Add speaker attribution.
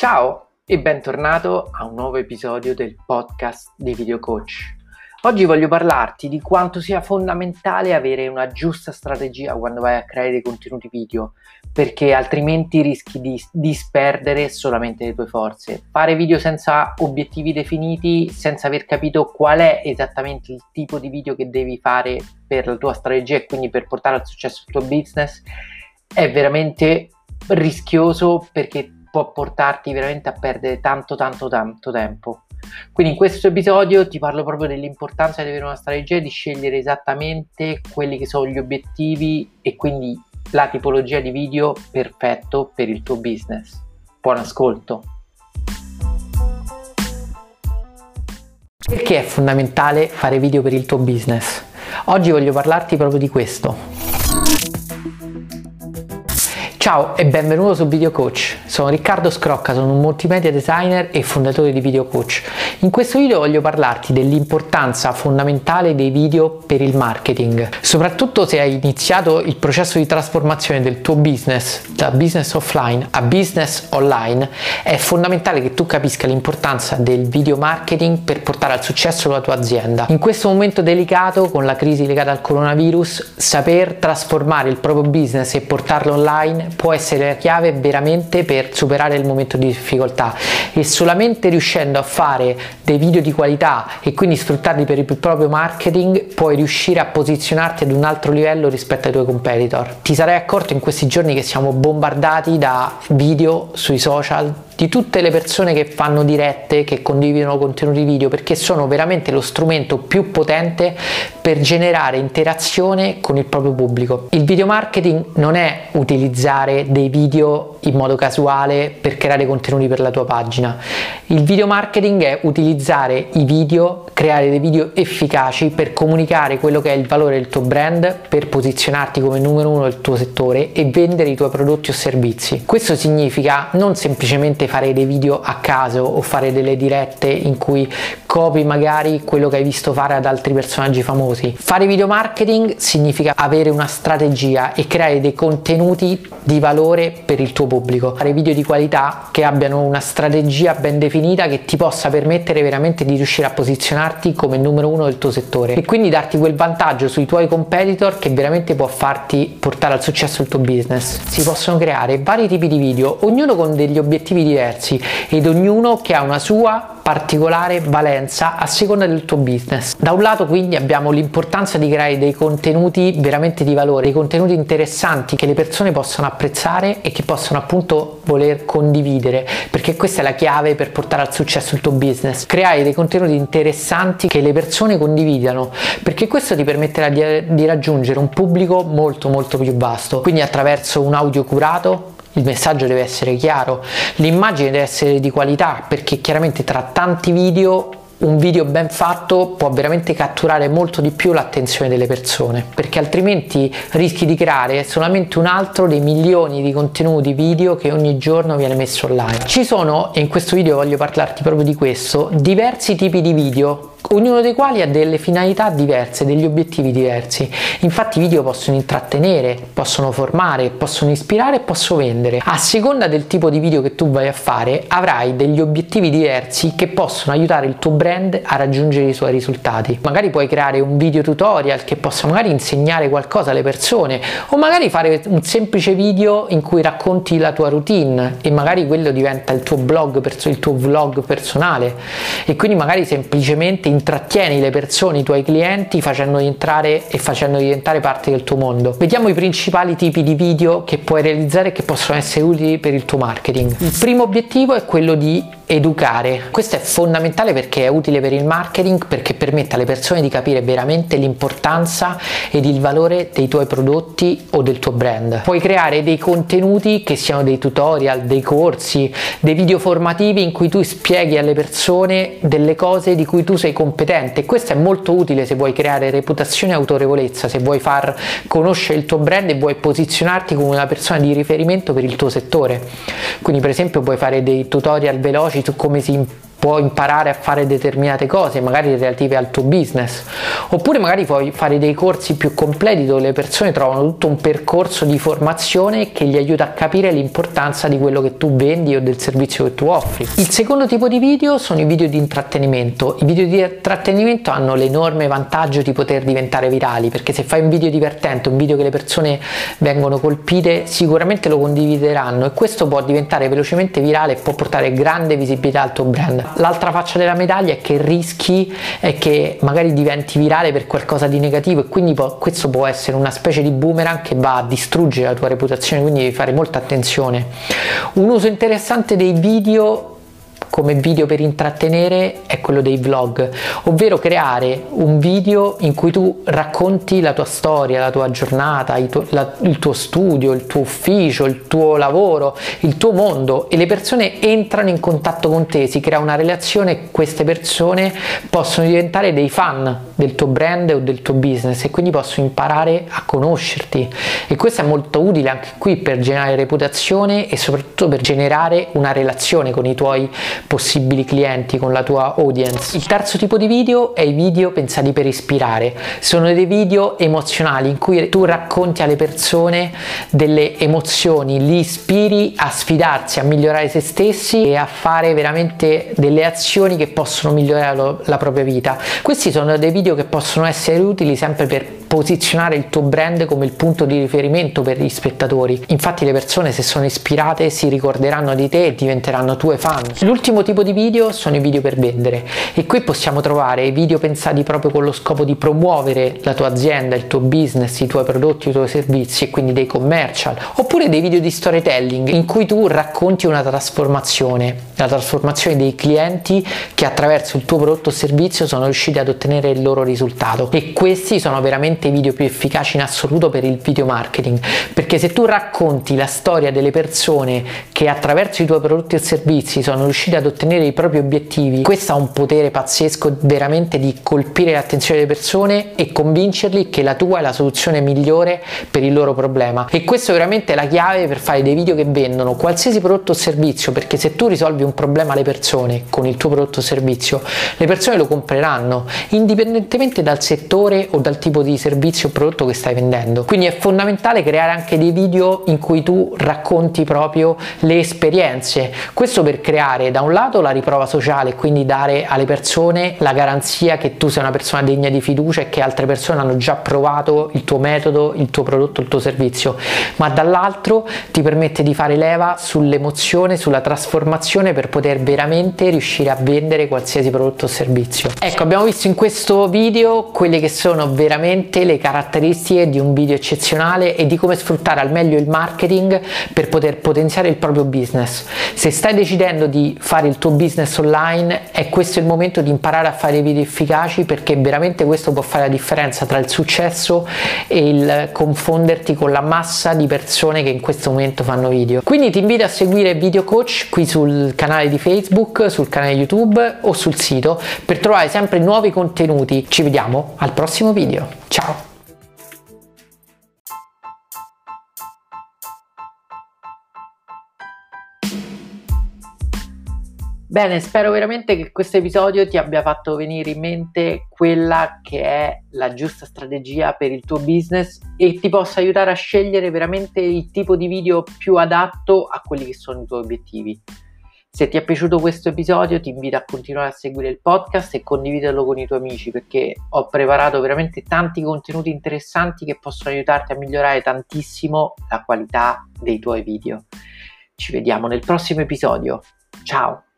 Speaker 1: Ciao e bentornato a un nuovo episodio del podcast di Video Coach. Oggi voglio parlarti di quanto sia fondamentale avere una giusta strategia quando vai a creare dei contenuti video, perché altrimenti rischi di disperdere solamente le tue forze. Fare video senza obiettivi definiti, senza aver capito qual è esattamente il tipo di video che devi fare per la tua strategia e quindi per portare al successo il tuo business, è veramente rischioso perché può portarti veramente a perdere tanto tanto tanto tempo. Quindi in questo episodio ti parlo proprio dell'importanza di avere una strategia e di scegliere esattamente quelli che sono gli obiettivi e quindi la tipologia di video perfetto per il tuo business. Buon ascolto! Perché è fondamentale fare video per il tuo business? Oggi voglio parlarti proprio di questo. Ciao e benvenuto su Video Coach. Sono Riccardo Scrocca, sono un multimedia designer e fondatore di Video Coach. In questo video voglio parlarti dell'importanza fondamentale dei video per il marketing, soprattutto se hai iniziato il processo di trasformazione del tuo business da business offline a business online, è fondamentale che tu capisca l'importanza del video marketing per portare al successo la tua azienda. In questo momento delicato con la crisi legata al coronavirus, saper trasformare il proprio business e portarlo online può essere la chiave veramente per superare il momento di difficoltà e solamente riuscendo a fare dei video di qualità e quindi sfruttarli per il proprio marketing puoi riuscire a posizionarti ad un altro livello rispetto ai tuoi competitor. Ti sarai accorto in questi giorni che siamo bombardati da video sui social di tutte le persone che fanno dirette, che condividono contenuti video, perché sono veramente lo strumento più potente per generare interazione con il proprio pubblico. Il video marketing non è utilizzare dei video in modo casuale per creare contenuti per la tua pagina. Il video marketing è utilizzare i video, creare dei video efficaci per comunicare quello che è il valore del tuo brand, per posizionarti come numero uno del tuo settore e vendere i tuoi prodotti o servizi. Questo significa non semplicemente fare dei video a caso o fare delle dirette in cui copi magari quello che hai visto fare ad altri personaggi famosi. Fare video marketing significa avere una strategia e creare dei contenuti di valore per il tuo pubblico. Fare video di qualità che abbiano una strategia ben definita che ti possa permettere veramente di riuscire a posizionarti come numero uno del tuo settore e quindi darti quel vantaggio sui tuoi competitor che veramente può farti portare al successo il tuo business. Si possono creare vari tipi di video, ognuno con degli obiettivi diversi diversi ed ognuno che ha una sua particolare valenza a seconda del tuo business. Da un lato quindi abbiamo l'importanza di creare dei contenuti veramente di valore, dei contenuti interessanti che le persone possano apprezzare e che possono appunto voler condividere, perché questa è la chiave per portare al successo il tuo business. Creare dei contenuti interessanti che le persone condividano, perché questo ti permetterà di, di raggiungere un pubblico molto molto più vasto, quindi attraverso un audio curato, il messaggio deve essere chiaro, l'immagine deve essere di qualità perché chiaramente tra tanti video un video ben fatto può veramente catturare molto di più l'attenzione delle persone perché altrimenti rischi di creare solamente un altro dei milioni di contenuti video che ogni giorno viene messo online. Ci sono, e in questo video voglio parlarti proprio di questo, diversi tipi di video ognuno dei quali ha delle finalità diverse, degli obiettivi diversi. Infatti i video possono intrattenere, possono formare, possono ispirare e possono vendere. A seconda del tipo di video che tu vai a fare, avrai degli obiettivi diversi che possono aiutare il tuo brand a raggiungere i suoi risultati. Magari puoi creare un video tutorial che possa magari insegnare qualcosa alle persone o magari fare un semplice video in cui racconti la tua routine e magari quello diventa il tuo blog, il tuo vlog personale e quindi magari semplicemente intrattieni le persone, i tuoi clienti facendoli entrare e facendoli diventare parte del tuo mondo. Vediamo i principali tipi di video che puoi realizzare e che possono essere utili per il tuo marketing. Il primo obiettivo è quello di educare. Questo è fondamentale perché è utile per il marketing perché permette alle persone di capire veramente l'importanza ed il valore dei tuoi prodotti o del tuo brand. Puoi creare dei contenuti che siano dei tutorial, dei corsi, dei video formativi in cui tu spieghi alle persone delle cose di cui tu sei competente. Questo è molto utile se vuoi creare reputazione e autorevolezza, se vuoi far conoscere il tuo brand e vuoi posizionarti come una persona di riferimento per il tuo settore. Quindi per esempio puoi fare dei tutorial veloci committee può imparare a fare determinate cose, magari relative al tuo business, oppure magari puoi fare dei corsi più completi dove le persone trovano tutto un percorso di formazione che gli aiuta a capire l'importanza di quello che tu vendi o del servizio che tu offri. Il secondo tipo di video sono i video di intrattenimento. I video di intrattenimento hanno l'enorme vantaggio di poter diventare virali, perché se fai un video divertente, un video che le persone vengono colpite, sicuramente lo condivideranno e questo può diventare velocemente virale e può portare grande visibilità al tuo brand. L'altra faccia della medaglia è che rischi è che magari diventi virale per qualcosa di negativo e quindi può, questo può essere una specie di boomerang che va a distruggere la tua reputazione, quindi devi fare molta attenzione. Un uso interessante dei video come video per intrattenere è quello dei vlog, ovvero creare un video in cui tu racconti la tua storia, la tua giornata, il tuo, la, il tuo studio, il tuo ufficio, il tuo lavoro, il tuo mondo e le persone entrano in contatto con te, si crea una relazione e queste persone possono diventare dei fan del tuo brand o del tuo business e quindi possono imparare a conoscerti e questo è molto utile anche qui per generare reputazione e soprattutto per generare una relazione con i tuoi possibili clienti, con la tua audience. Il terzo tipo di video è i video pensati per ispirare. Sono dei video emozionali in cui tu racconti alle persone delle emozioni, li ispiri a sfidarsi, a migliorare se stessi e a fare veramente delle azioni che possono migliorare la propria vita. Questi sono dei video che possono essere utili sempre per posizionare il tuo brand come il punto di riferimento per gli spettatori. Infatti le persone se sono ispirate si ricorderanno di te e diventeranno tue fan. L'ultimo tipo di video sono i video per vendere e qui possiamo trovare video pensati proprio con lo scopo di promuovere la tua azienda, il tuo business, i tuoi prodotti, i tuoi servizi e quindi dei commercial oppure dei video di storytelling in cui tu racconti una trasformazione, la trasformazione dei clienti che attraverso il tuo prodotto o servizio sono riusciti ad ottenere il loro risultato e questi sono veramente sicuramente i video più efficaci in assoluto per il video marketing, perché se tu racconti la storia delle persone che attraverso i tuoi prodotti o servizi sono riusciti ad ottenere i propri obiettivi, questo ha un potere pazzesco veramente di colpire l'attenzione delle persone e convincerli che la tua è la soluzione migliore per il loro problema. E questo veramente è la chiave per fare dei video che vendono qualsiasi prodotto o servizio, perché se tu risolvi un problema alle persone con il tuo prodotto o servizio, le persone lo compreranno, indipendentemente dal settore o dal tipo di servizio servizio o prodotto che stai vendendo. Quindi è fondamentale creare anche dei video in cui tu racconti proprio le esperienze. Questo per creare da un lato la riprova sociale, quindi dare alle persone la garanzia che tu sei una persona degna di fiducia e che altre persone hanno già provato il tuo metodo, il tuo prodotto, il tuo servizio, ma dall'altro ti permette di fare leva sull'emozione, sulla trasformazione per poter veramente riuscire a vendere qualsiasi prodotto o servizio. Ecco, abbiamo visto in questo video quelle che sono veramente te le caratteristiche di un video eccezionale e di come sfruttare al meglio il marketing per poter potenziare il proprio business. Se stai decidendo di fare il tuo business online, è questo il momento di imparare a fare video efficaci perché veramente questo può fare la differenza tra il successo e il confonderti con la massa di persone che in questo momento fanno video. Quindi ti invito a seguire Video Coach qui sul canale di Facebook, sul canale YouTube o sul sito per trovare sempre nuovi contenuti. Ci vediamo al prossimo video. Ciao! Bene, spero veramente che questo episodio ti abbia fatto venire in mente quella che è la giusta strategia per il tuo business e ti possa aiutare a scegliere veramente il tipo di video più adatto a quelli che sono i tuoi obiettivi. Se ti è piaciuto questo episodio ti invito a continuare a seguire il podcast e condividerlo con i tuoi amici perché ho preparato veramente tanti contenuti interessanti che possono aiutarti a migliorare tantissimo la qualità dei tuoi video. Ci vediamo nel prossimo episodio. Ciao!